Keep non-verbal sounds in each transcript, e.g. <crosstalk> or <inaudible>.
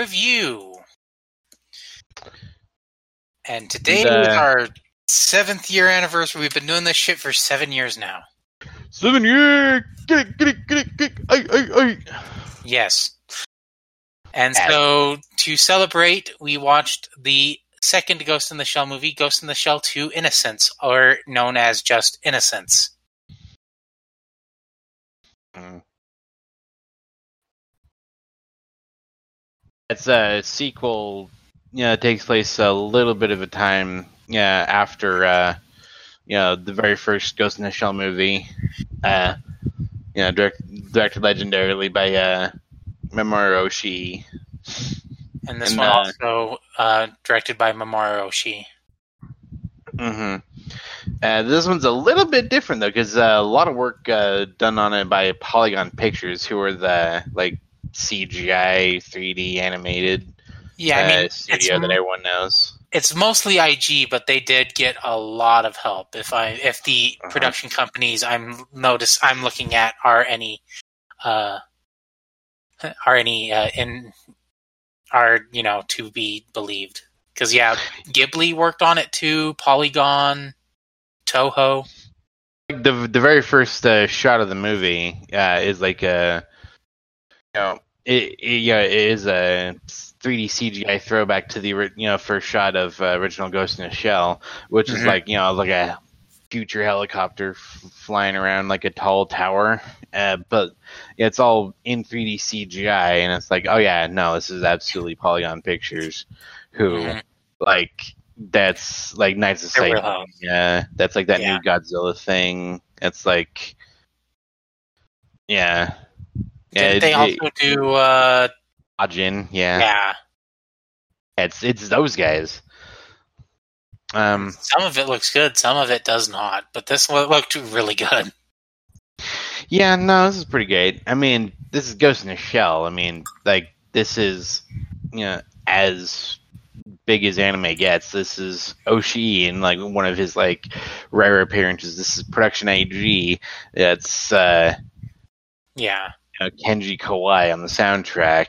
review. And today is our seventh year anniversary. We've been doing this shit for seven years now. Seven years! Get it, get it, get it, get it. Ay, ay, ay. Yes. And so to celebrate, we watched the second Ghost in the Shell movie, Ghost in the Shell 2 Innocence, or known as just Innocence. Mm. It's a sequel. You know, it takes place a little bit of a time. Yeah, after uh, you know the very first Ghost in the Shell movie. Uh, you know, direct, directed legendarily by uh, Mamoru Oshii. And this And, one uh, also uh, directed by Mamoru Oshii. hmm Uh, this one's a little bit different though, because uh, a lot of work uh, done on it by Polygon Pictures, who are the like CGI 3D animated Yeah, I uh, mean, studio that everyone knows. it's mostly IG, but they did get a lot of help. If I if the Uh-huh. production companies I'm notice I'm looking at are any uh are any uh, in are you know to be believed because yeah Ghibli worked on it too Polygon Toho Like, the the very first uh, shot of the movie uh, is like a you know it, it yeah it is a 3D CGI throwback to the you know first shot of uh, original Ghost in a Shell, which is Mhm. like you know like a future helicopter f- flying around like a tall tower, uh, but it's all in 3D CGI, and it's like oh yeah no this is absolutely Polygon Pictures, who Mhm. like that's like Knights of Sidonia. Yeah, that's like that Yeah. new Godzilla thing. It's like, yeah, yeah. Didn't they it- also it- do uh Ajin, yeah. yeah It's it's those guys. Um, some of it looks good some of it does not but this one looked really good yeah, no, this is pretty great. I mean, this is Ghost in a Shell. I mean, like this is, you know, as big as anime gets. This is Oshii in like one of his like rare appearances. This is production IG. It's uh, yeah know, Kenji Kawai on the soundtrack.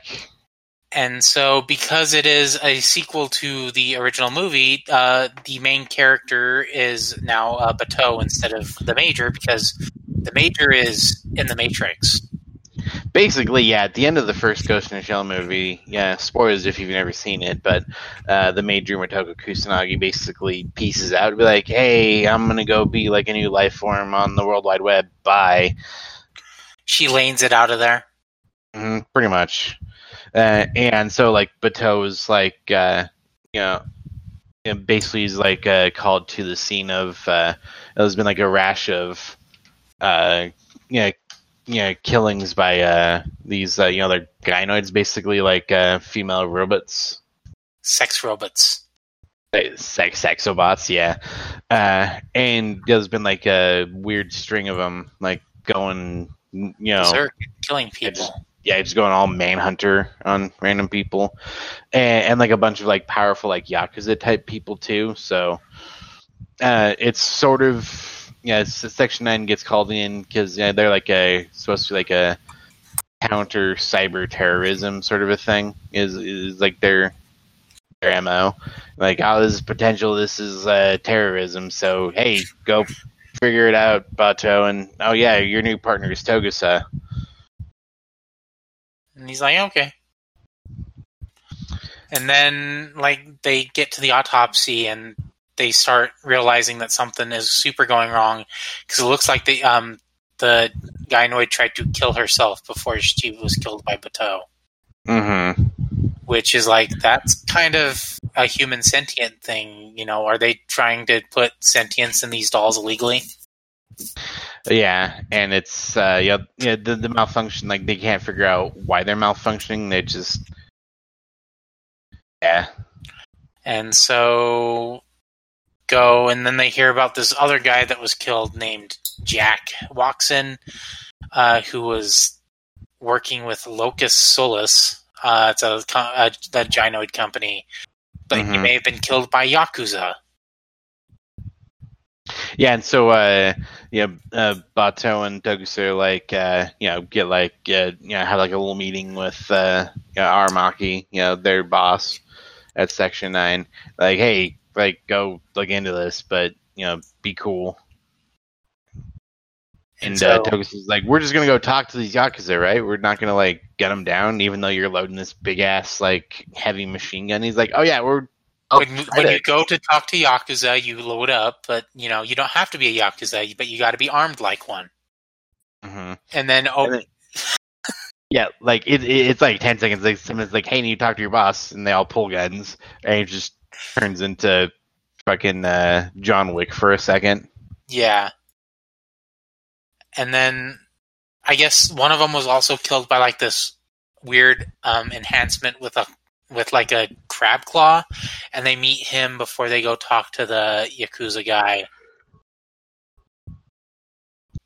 And so, because it is a sequel to the original movie, uh, the main character is now uh, Batou instead of the Major, because the Major is in the Matrix. basically, yeah, at the end of the first Ghost in the Shell movie, yeah, spoilers if you've never seen it, but uh, the major Motoko Kusanagi basically pieces out, to be like, hey, I'm gonna go be like a new life form on the World Wide Web. Bye. She lanes it out of there. Mm, pretty much. Uh, and so, like, Batou is like, uh, you know, you know, basically is like uh, called to the scene of. Uh, there's been like a rash of, uh, you know, you know, killings by uh, these, uh, you know, they're gynoids, basically like uh, female robots, Sex robots. Uh, sex sexobots, yeah. Uh, and there's been like a weird string of them, like going, you know, Berserk, killing people. yeah, it's going all manhunter on random people, and, and like a bunch of like powerful like yakuza type people too. So uh, it's sort of yeah. Section Nine gets called in because yeah, they're like a supposed to be like a counter cyber terrorism sort of a thing. Is is like their their mo. Like oh, this is potential. This is uh, terrorism. So hey, go figure it out, Batou. And oh yeah, your new partner is Togusa. And he's like, okay. And then, like, they get to the autopsy and they start realizing that something is super going wrong because it looks like the um the gynoid tried to kill herself before she was killed by Batou, Mm-hmm. which is like that's kind of a human sentient thing. You know, are they trying to put sentience in these dolls illegally? Yeah, and it's uh, yeah, yeah, the, the malfunction. Like they can't figure out why they're malfunctioning. They just yeah, And so go, and then they hear about this other guy that was killed named Jack walks uh, who was working with Locus Solus. Uh, it's a, a, a gynoid company, but he Mhm. may have been killed by Yakuza. Yeah, and so uh, yeah, uh, Batou and Togusa like uh, you know get like uh, you know have like a little meeting with uh, you know, Aramaki, you know their boss at Section Nine. Like, hey, like go look into this, but you know be cool. And so- uh, Togusa's like, we're just gonna go talk to these yakuza, right? We're not gonna like get them down, even though you're loading this big ass like heavy machine gun. He's like, oh yeah, we're when, when you go to talk to Yakuza, you load up, but you know you don't have to be a Yakuza, but you got to be armed like one. Mhm. And then, oh, And then- <laughs> Yeah, like it, it, it's like ten seconds. Like someone's like, "Hey, need you talk to your boss?" And they all pull guns, and it just turns into fucking uh, John Wick for a second. yeah. And then, I guess one of them was also killed by like this weird um, enhancement with a with like a crab claw, and they meet him before they go talk to the Yakuza guy.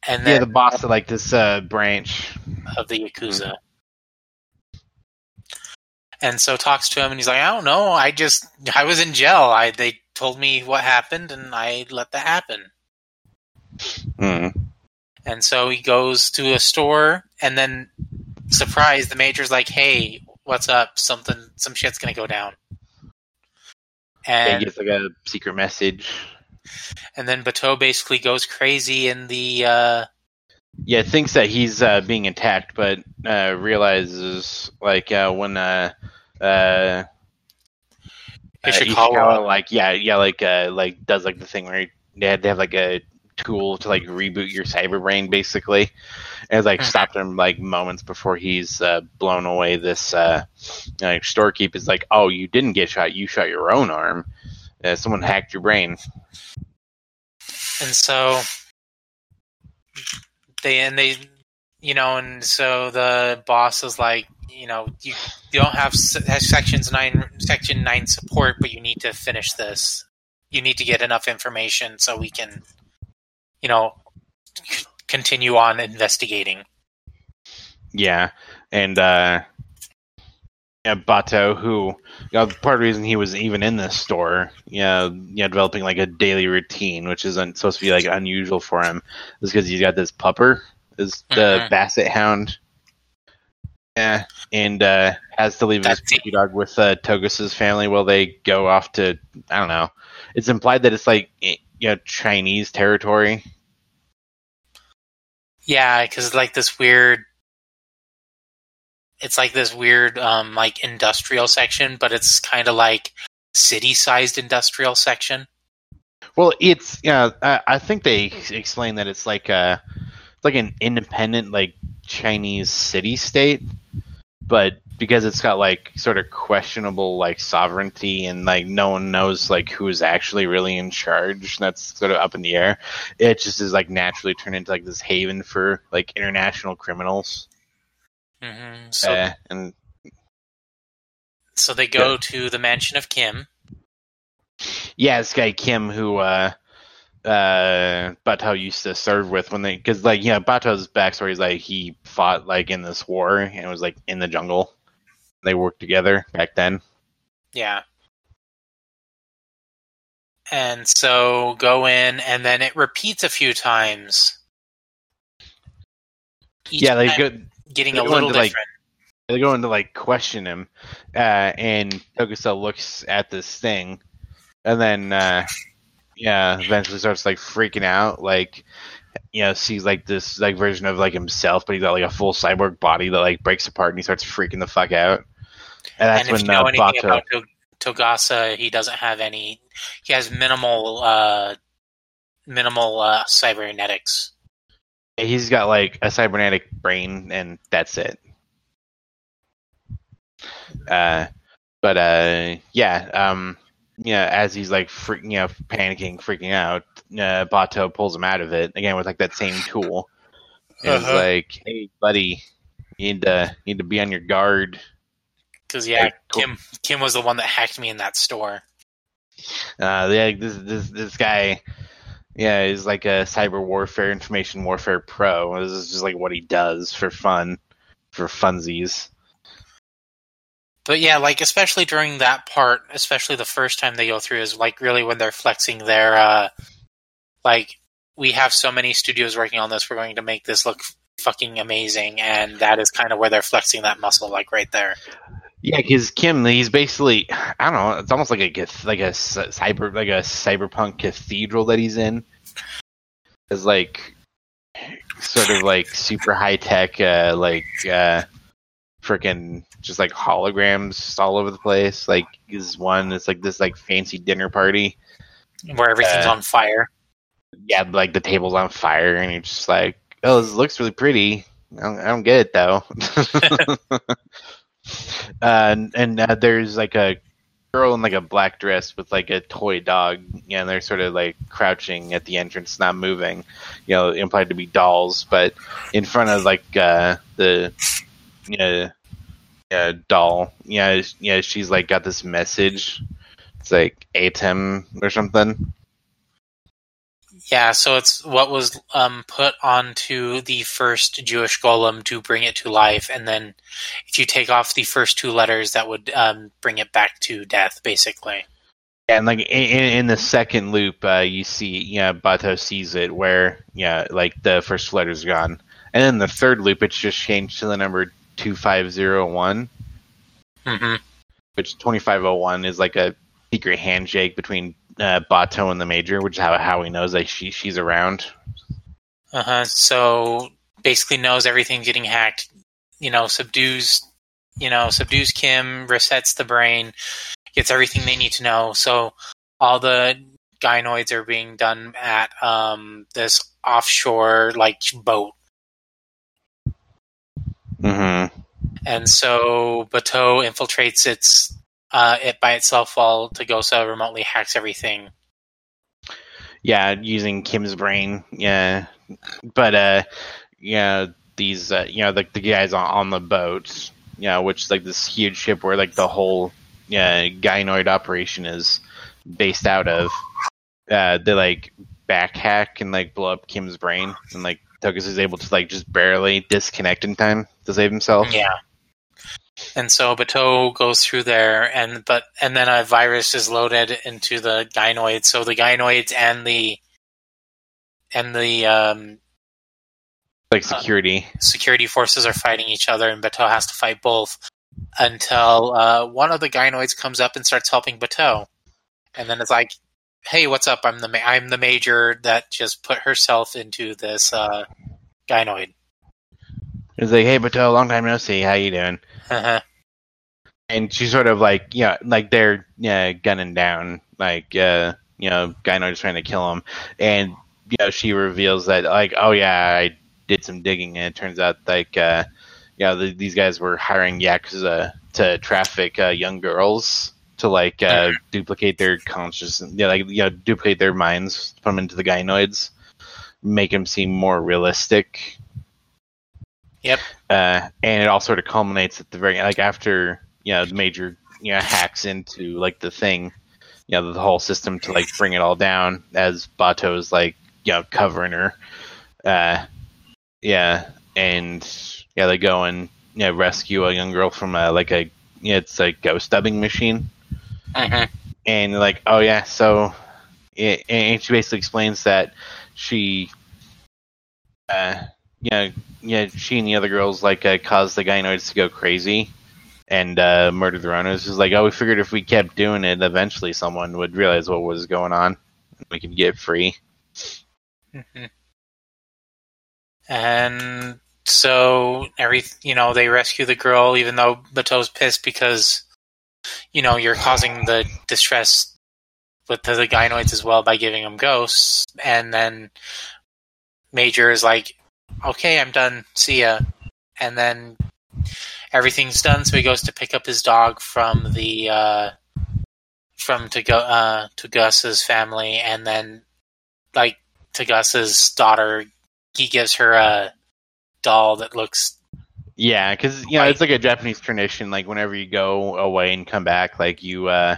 And yeah, then the boss of like this uh, branch. of the Yakuza. And so talks to him, and he's like, "I don't know. I just I was in jail. I they told me what happened, and I let that happen." Mm. And so he goes to a store, and then surprise, the major's like, "Hey, what's up? Something, some shit's gonna go down." And He gets like a secret message. and then Batou basically goes crazy in the uh, Yeah, thinks that he's uh, being attacked, but uh, realizes like uh, when uh, uh, uh, Ishikawa. Like yeah, yeah, like uh, like does like the thing where he, they had they have like a tool to like reboot your cyber brain basically, and it's like Mhm. stopped him like moments before he's uh, blown away. This uh, like storekeep is like, oh, you didn't get shot, you shot your own arm. Uh, someone hacked your brain. and so they and they you know and so the boss is like you know you, you don't have sections 9 section 9 support but you need to finish this you need to get enough information so we can you know c- continue on investigating Yeah, and uh, yeah, Batou, who you know, part of the reason he was even in this store, you know, you know, developing like a daily routine, which isn't supposed to be like unusual for him, is because he's got this pupper, is the Mhm. Basset Hound. Yeah, and uh, has to leave his That's it. puppy dog with uh, Togus' family while they go off to I don't know. It's implied that it's like you know Chinese territory. yeah because like this weird it's like this weird um like industrial section but it's kind of like city sized industrial section Well, it's yeah. I, I think they explain that it's like a, it's like an independent like Chinese city state, but because it's got like sort of questionable like sovereignty and like no one knows like who's actually really in charge. That's sort of up in the air. It just is like naturally turned into like this haven for like international criminals. hmm so Uh, and So they go to the mansion of Kim. Yeah, this guy Kim, who uh, uh, Batou used to serve with when they, because like yeah, Batou's backstory is like he fought like in this war and was like in the jungle. They worked together back then. Yeah. And so go in, and then it repeats a few times. Each yeah, they go getting they a go little into, like, different. they go in to like question him, uh, and Togusa looks at this thing, and then uh, yeah, eventually starts like freaking out, like you know, sees like this like version of like himself, but he's got like a full cyborg body that like breaks apart, and he starts freaking the fuck out. And that's and if you know uh, anything Batou, about Togusa, he doesn't have any. He has minimal, uh, minimal uh, cybernetics. he's got like a cybernetic brain, and that's it. Uh, but uh, yeah, um, yeah, as he's like freaking, you know, panicking, freaking out, uh, Batou pulls him out of it again with like that same tool. And he's Uh-huh. like, "Hey, buddy, you need to you need to be on your guard." Because yeah. Kim Kim was the one that hacked me in that store. Uh, yeah, this this this guy, yeah, is like a cyber warfare, information warfare pro. This is just like what he does for fun, for funsies. But yeah, like especially during that part, especially the first time they go through is like really when they're flexing their uh like we have so many studios working on this. We're going to make this look fucking amazing, and that is kind of where they're flexing that muscle, like right there. Yeah, because Kim, he's basically I don't know. It's almost like a like a cyber like a cyberpunk cathedral that he's in. It's like sort of like super high tech, uh, like uh, freaking just like holograms all over the place. Like is one, it's like this like fancy dinner party. Where everything's Uh, on fire. Yeah, like the table's on fire, and you're just like, oh, this looks really pretty. I don't, I don't get it though. <laughs> <laughs> uh, and and uh, there's like a girl in like a black dress with like a toy dog. And they're sort of like crouching at the entrance, not moving. You know, implied to be dolls, but in front of like uh, the you know, doll. Yeah, yeah, she's like got this message. It's like Atem or something. Yeah, so it's what was um, put onto the first Jewish golem to bring it to life, and then if you take off the first two letters, that would um, bring it back to death, basically. Yeah, And like in, in the second loop, uh, you see, yeah, Batou sees it where, yeah, like the first letter's gone, and then the third loop, it's just changed to the number two five zero one, hmm which twenty five oh one is like a secret handshake between uh, Batou and the Major, which is how how he knows that she she's around. Uh huh. So basically, knows everything's getting hacked. You know, subdues. You know, subdues Kim, resets the brain, gets everything they need to know. So all the gynoids are being done at um, this offshore like boat, Mm-hmm. and so Batou infiltrates its uh, it by itself while Togusa remotely hacks everything. Yeah, using Kim's brain. Yeah, but uh, yeah, these uh, you know like the guys on, on the boat. Yeah, which is like this huge ship where like the whole yeah gynoid operation is based out of. Uh, they like back hack and like blow up Kim's brain, and like Tokus is able to like just barely disconnect in time to save himself. Yeah. And so Batou goes through there, and but and then a virus is loaded into the gynoids. So the gynoids and the and the um, Like security. security forces are fighting each other, and Batou has to fight both until uh, one of the gynoids comes up and starts helping Batou, and then it's like, "Hey, what's up? I'm the ma- I'm the major that just put herself into this uh, gynoid." It's like, hey, Batou, long time no see. How you doing? Uh-huh. and she's sort of like yeah like they're yeah gunning down like uh you know Gynoid's trying to kill him and you know she reveals that like oh yeah I did some digging and it turns out like uh you know the, these guys were hiring yakuza to traffic uh, young girls to like uh duplicate their conscious yeah like you know duplicate their minds put them into the gynoids make them seem more realistic Yep. uh, and it all sort of culminates at the very like after you know the major you know hacks into like the thing, you know the whole system to like bring it all down as Batou's like you know covering her, uh, yeah, and yeah they go and you know rescue a young girl from a, like a you know, it's like a ghost dubbing machine, Mhm. and like oh yeah so it, and she basically explains that she uh yeah yeah she and the other girls like uh, caused the gynoids to go crazy and uh murder their owners is like oh we figured if we kept doing it eventually someone would realize what was going on and we could get free. <laughs> And so every you know they rescue the girl, even though Batou's pissed because you know you're causing the distress with the, the gynoids as well by giving them ghosts, and then Major is like, "Okay, I'm done. See ya," and then everything's done. So he goes to pick up his dog from the uh, from to go uh, to Gus's family, and then like to Gus's daughter, he gives her a doll that looks yeah because you know it's like a japanese tradition like whenever you go away and come back like you uh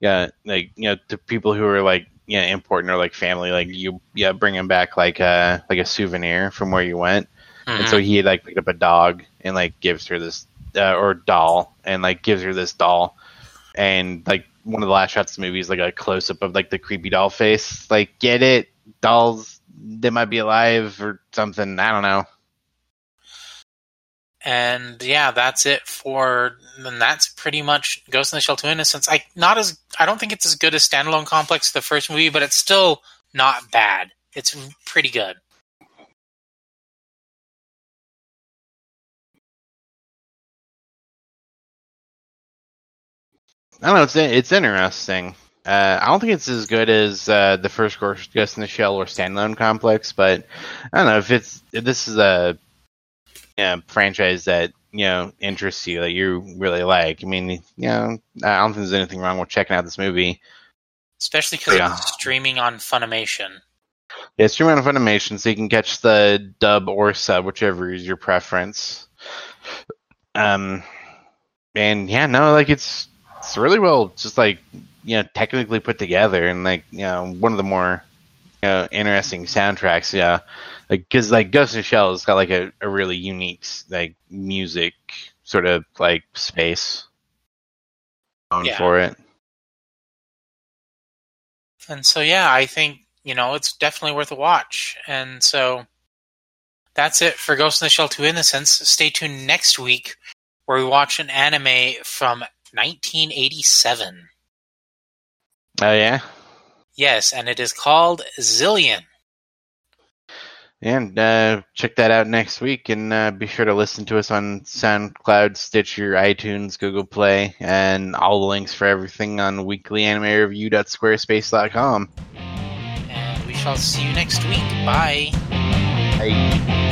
yeah like you know to people who are like yeah important or like family like you yeah bring him back like uh like a souvenir from where you went And so he like picked up a dog and like gives her this uh, or doll and like gives her this doll and like one of the last shots of the movie is like a close up of like the creepy doll face. Like get it? dolls they might be alive or something. I don't know. And yeah, that's it for. And that's pretty much Ghost in the Shell 2 Innocence. I not as I don't think it's as good as standalone complex the first movie, but it's still not bad. It's pretty good. I don't know. It's it's interesting. Uh, I don't think it's as good as uh, the first Ghost in the Shell or standalone complex, but I don't know if it's if this is a know, franchise that you know interests you that you really like. I mean, you know, I don't think there's anything wrong with checking out this movie, especially because yeah. it's streaming on Funimation. Yeah, streaming on Funimation, so you can catch the dub or sub, whichever is your preference. Um, and yeah, no, like it's it's really well, just like you know, technically put together, and like you know, one of the more you know interesting soundtracks. Yeah, like because like Ghost in the Shell has got like a, a really unique like music sort of like space on yeah. for it. And so yeah, I think you know it's definitely worth a watch. And so that's it for Ghost in the Shell 2 Innocence. Stay tuned next week where we watch an anime from 1987. Oh yeah. Yes, and it is called Zillion. And uh, check that out next week, and uh, be sure to listen to us on SoundCloud, Stitcher, iTunes, Google Play, and all the links for everything on weeklyanimereview.squarespace.com. And we shall see you next week. Bye. Bye.